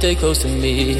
stay close to me.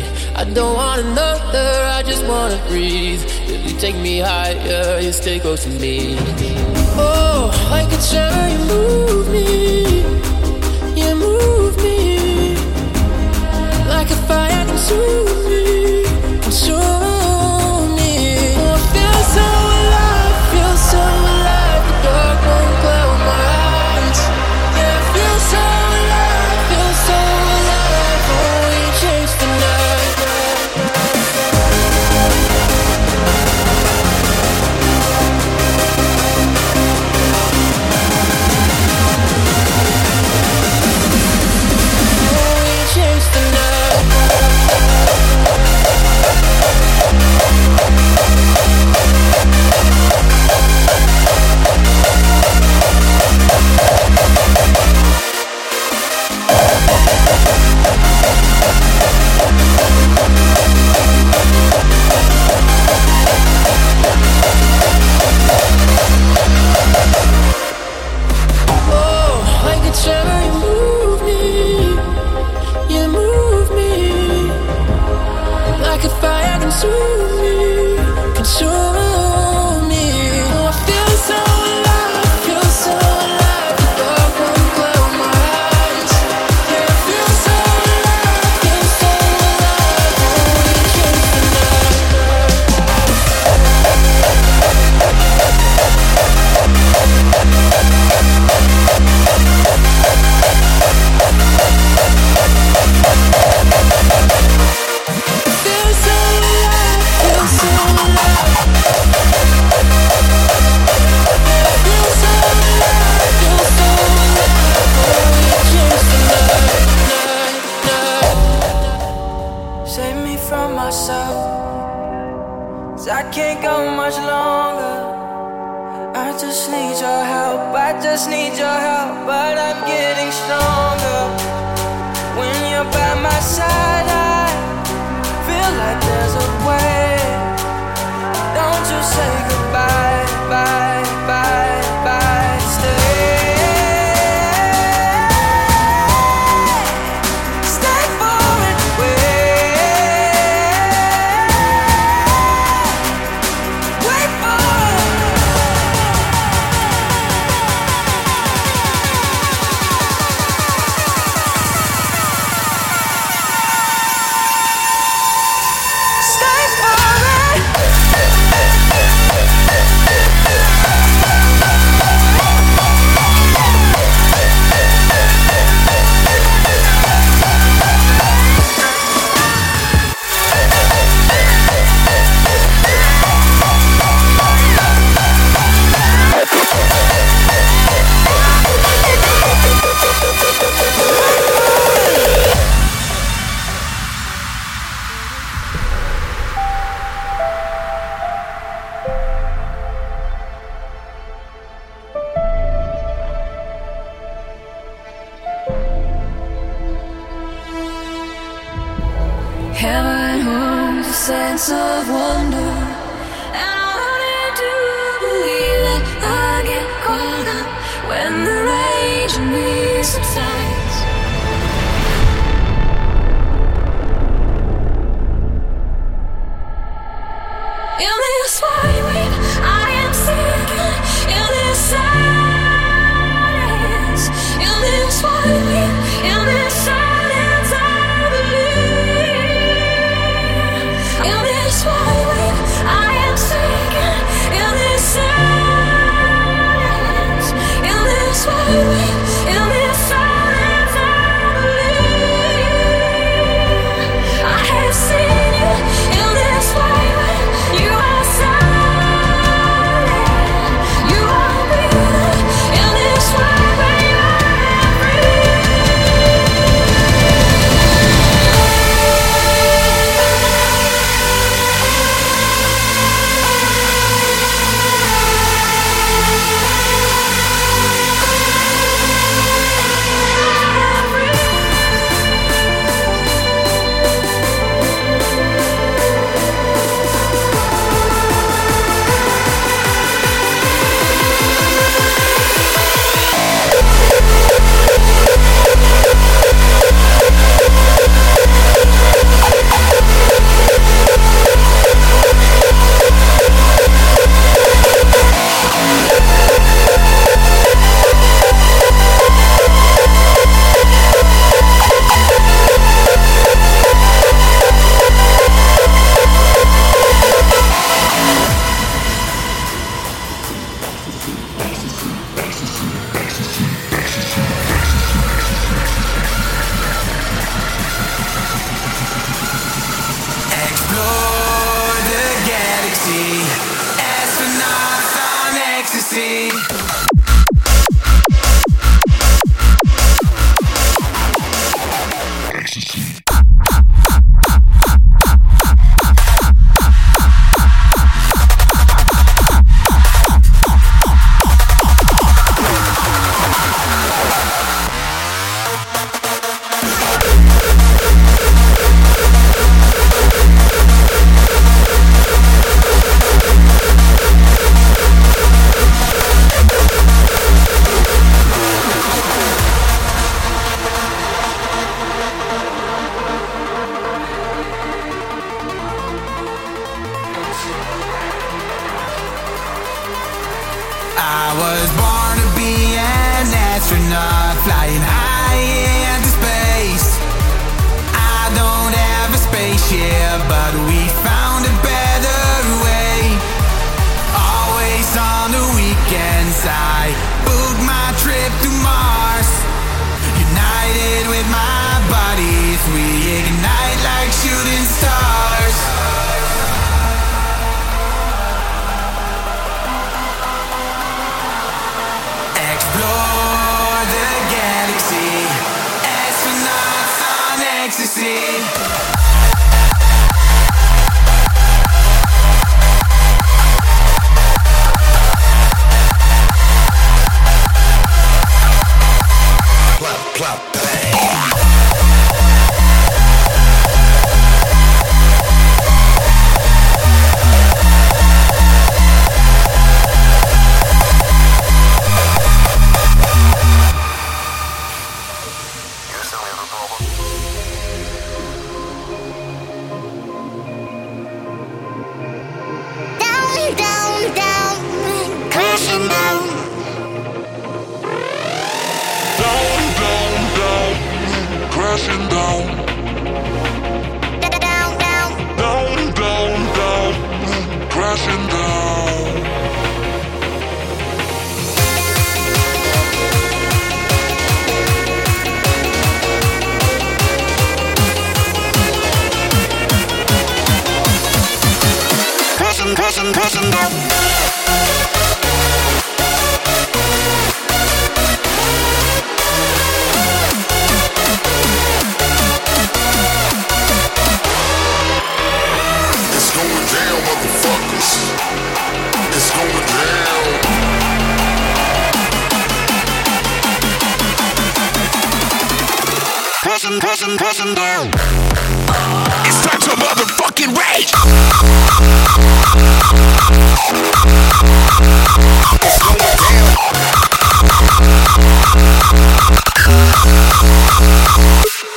Say goodbye,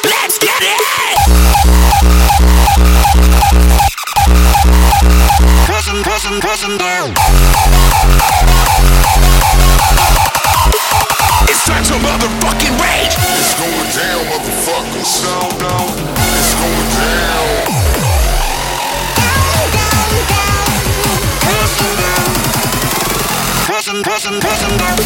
Let's get it! prison, prison.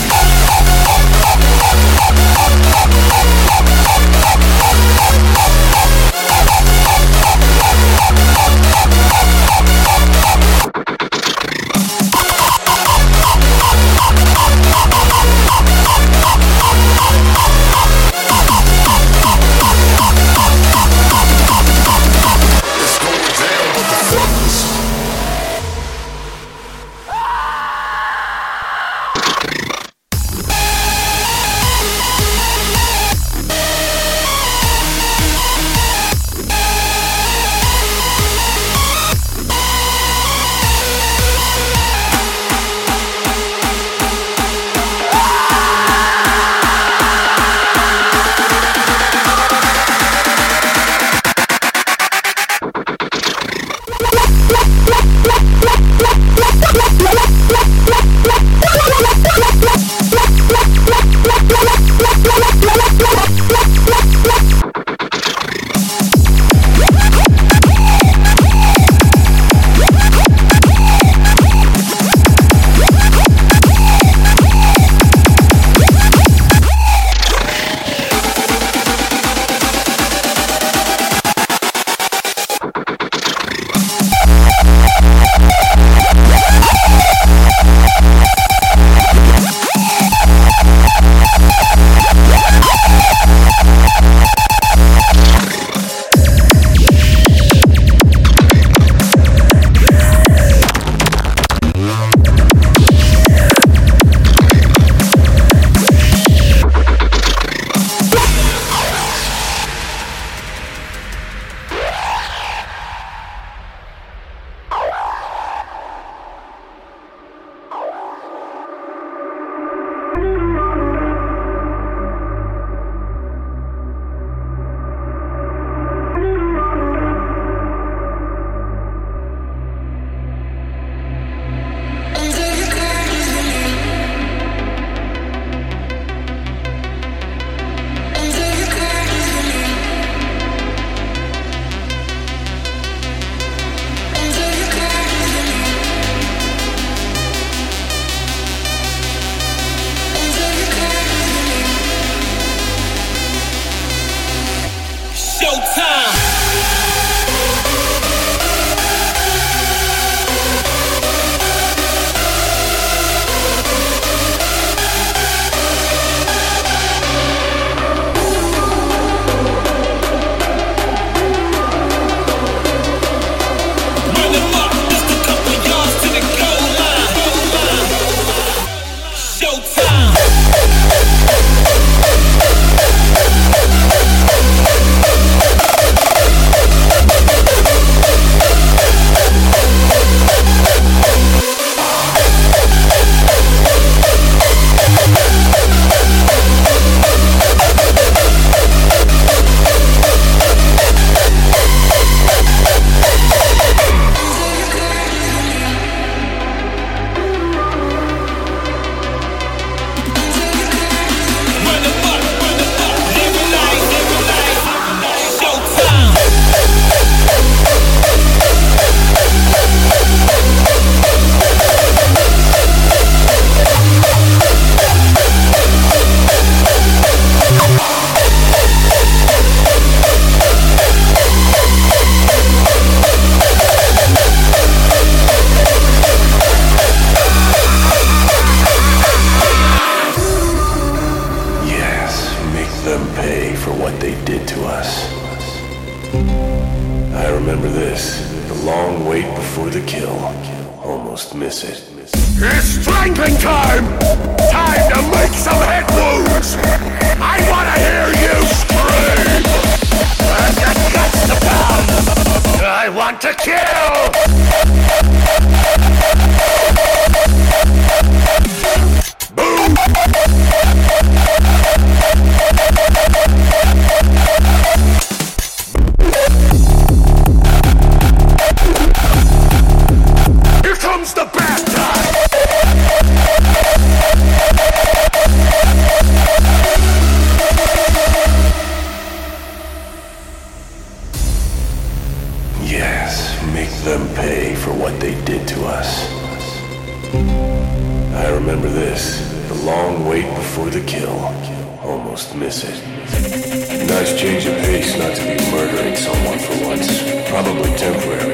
not to be murdering someone for once, probably temporary.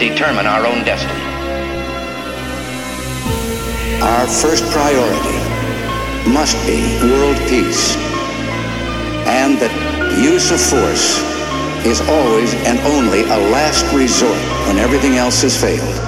determine our own destiny. Our first priority must be world peace and that use of force is always and only a last resort when everything else has failed.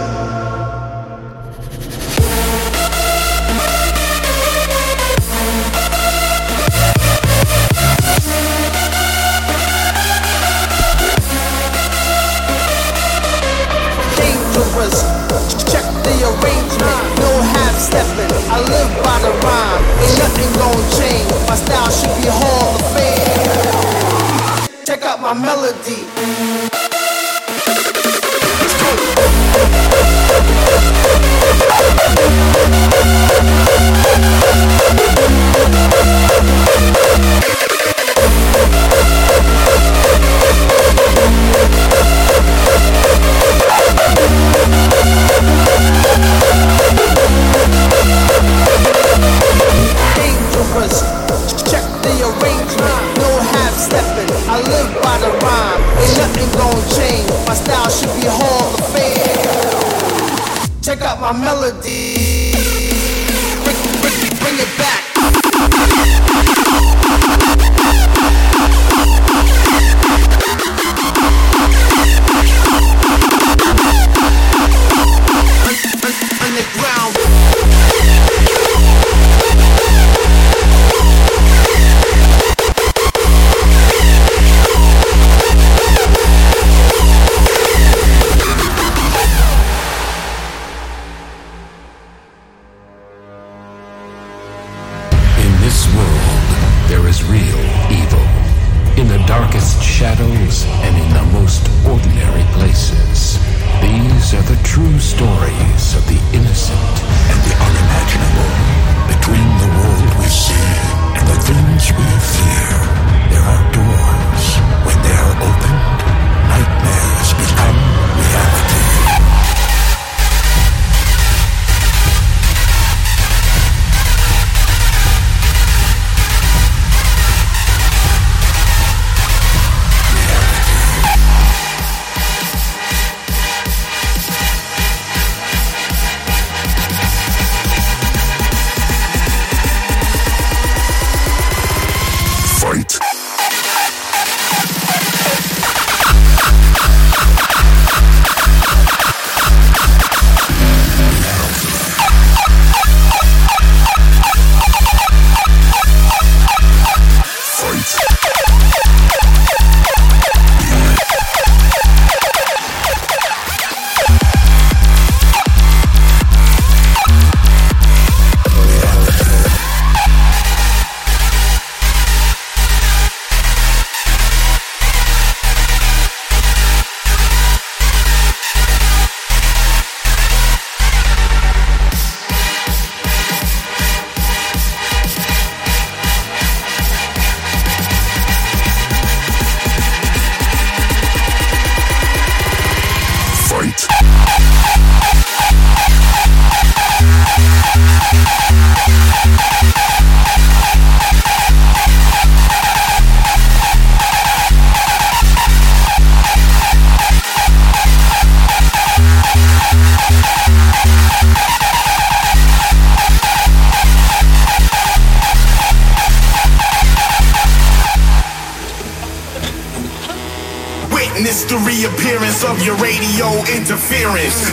It's the reappearance of your radio interference.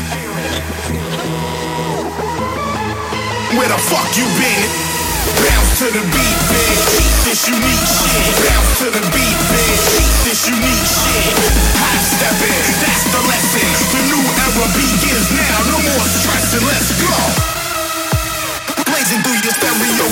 Where the fuck you been? Bounce to the beat, bitch. This unique shit. Bounce to the beat, bitch. This unique shit. High stepping, that's the lesson. The new era begins now. No more stressing. Let's go. Blazing through your stereo.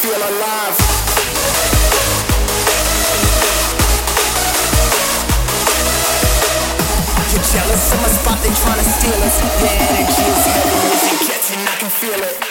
feel alive. jealous. of my spot They're tryna steal us. The energy is heavy, catching, I can feel it.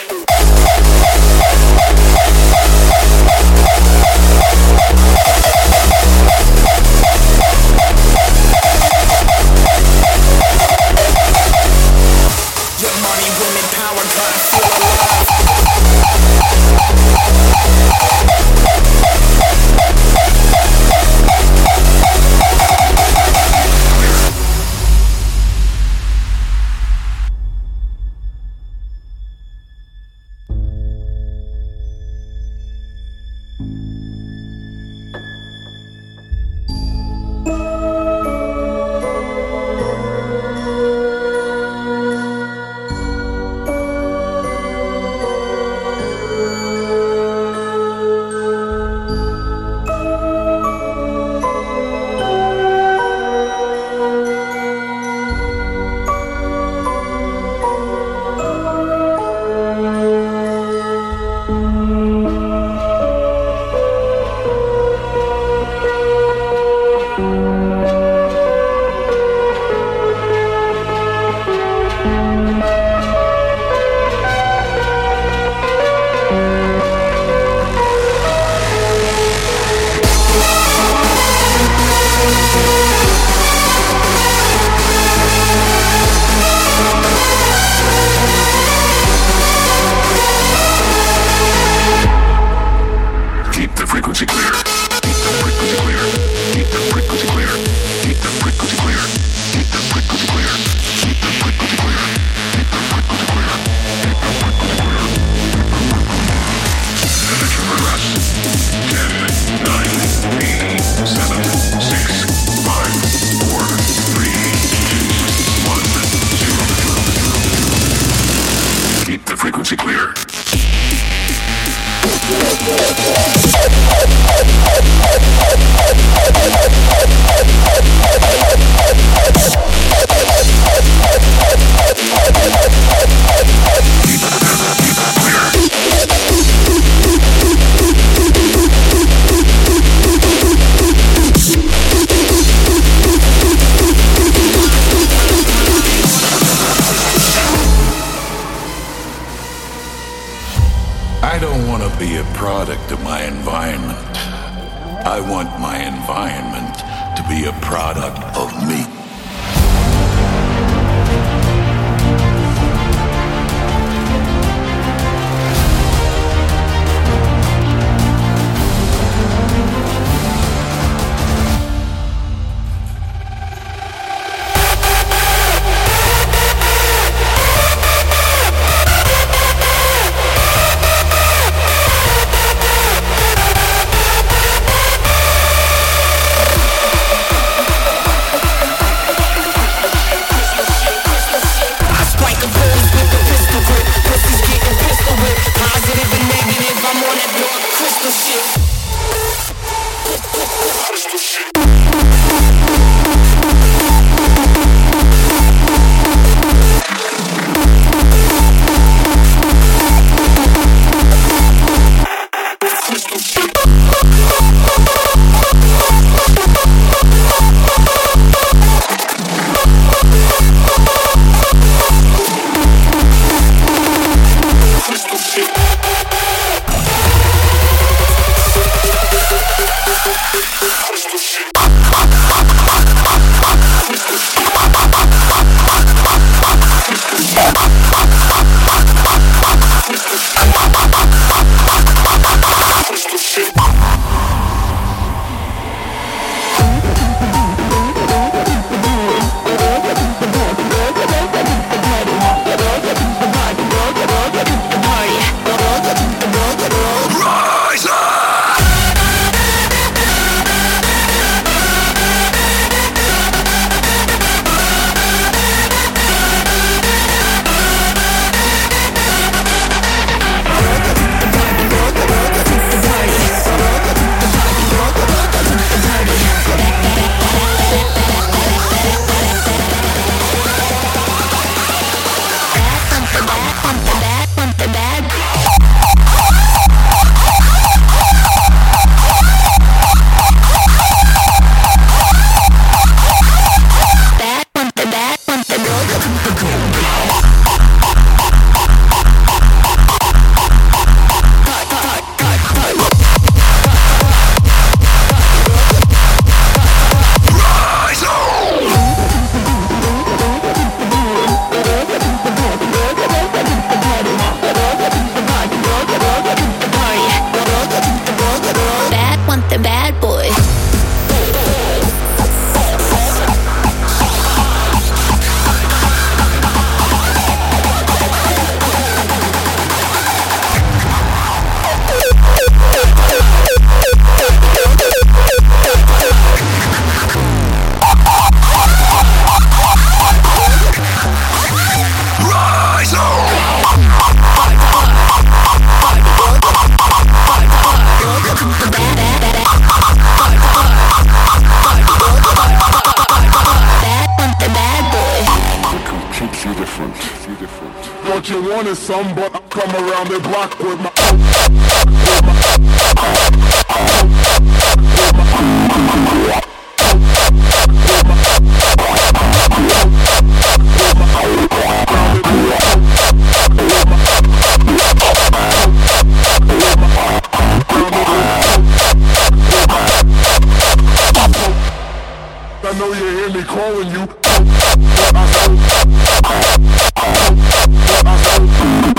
you wanted some, but I come around the block with my. I know you hear me calling you. Thank you.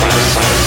fight, fight.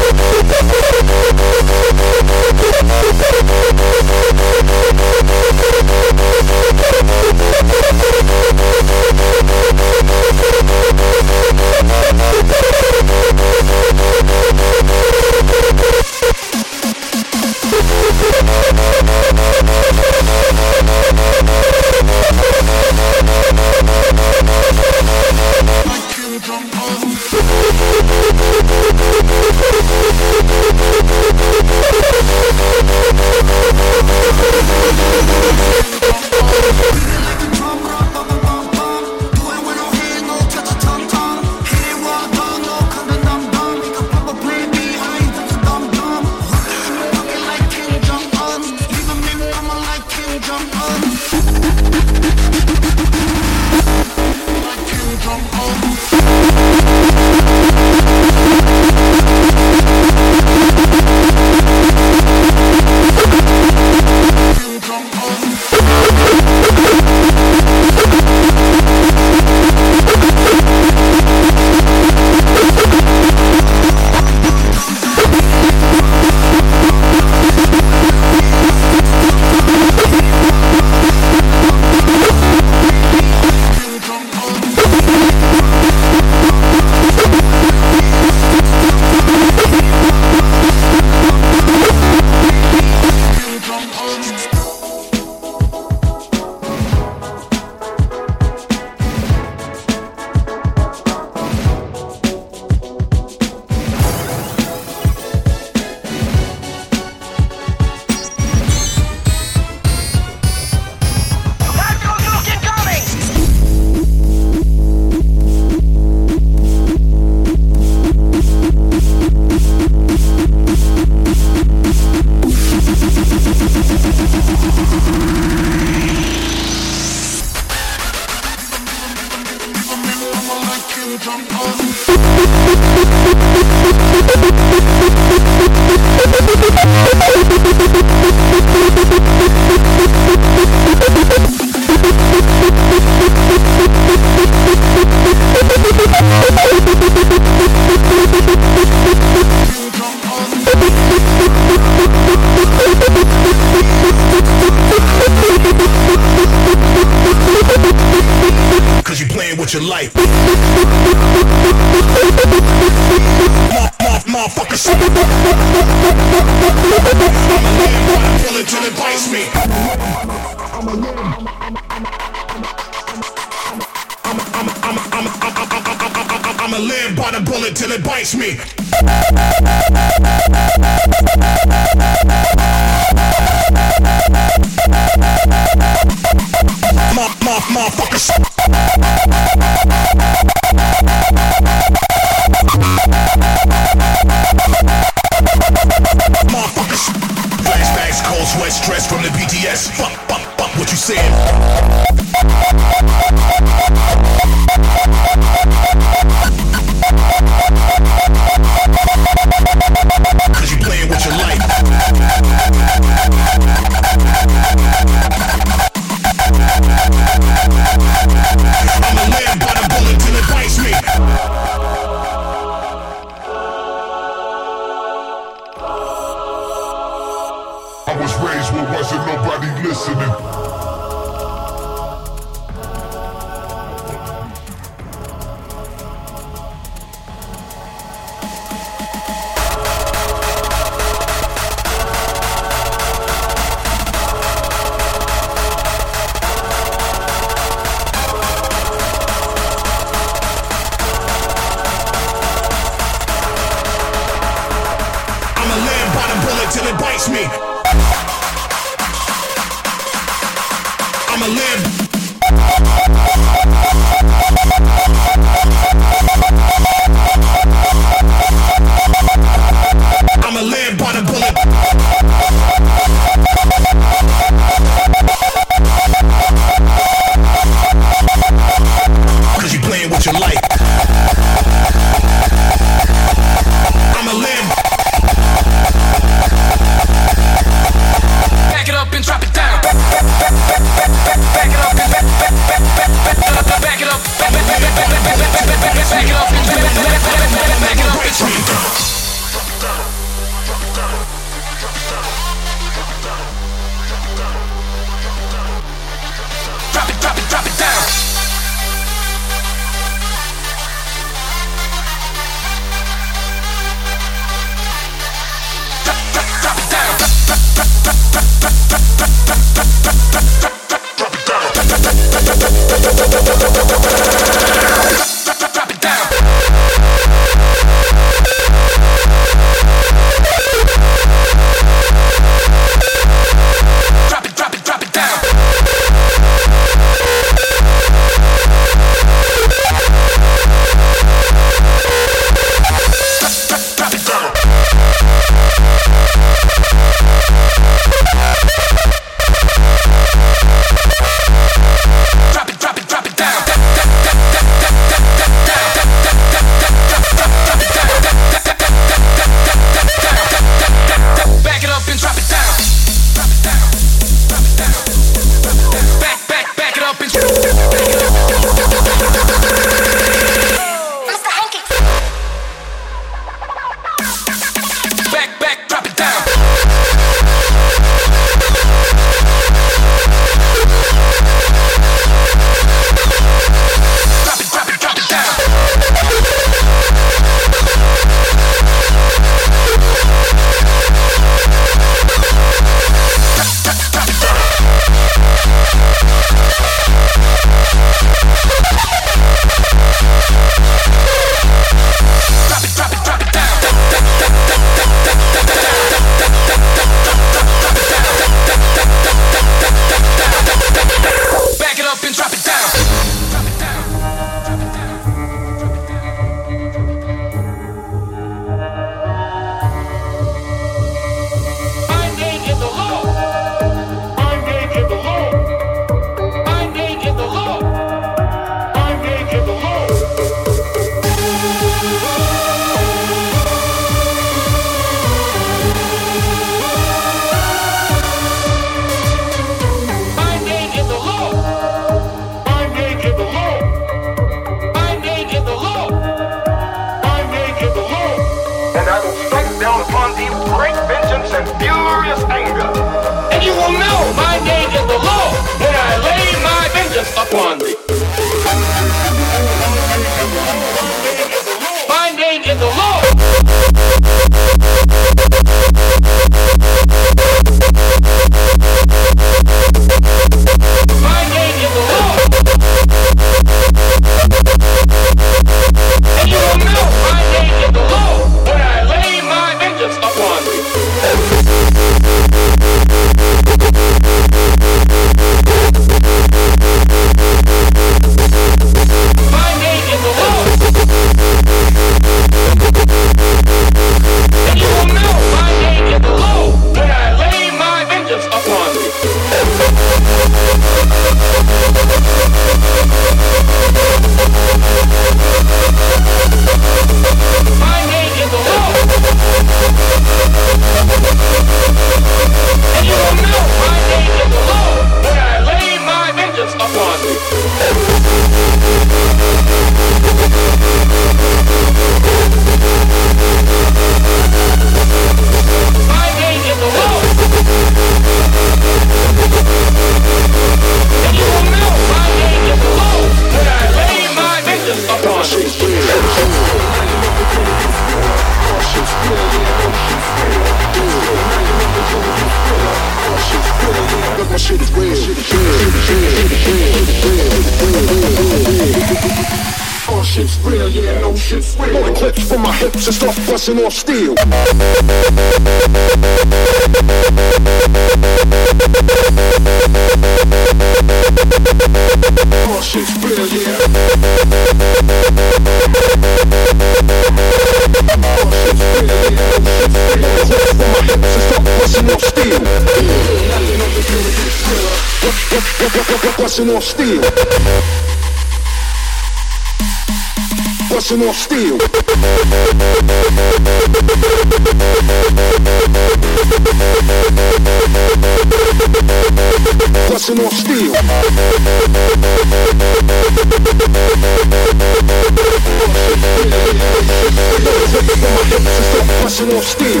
мечты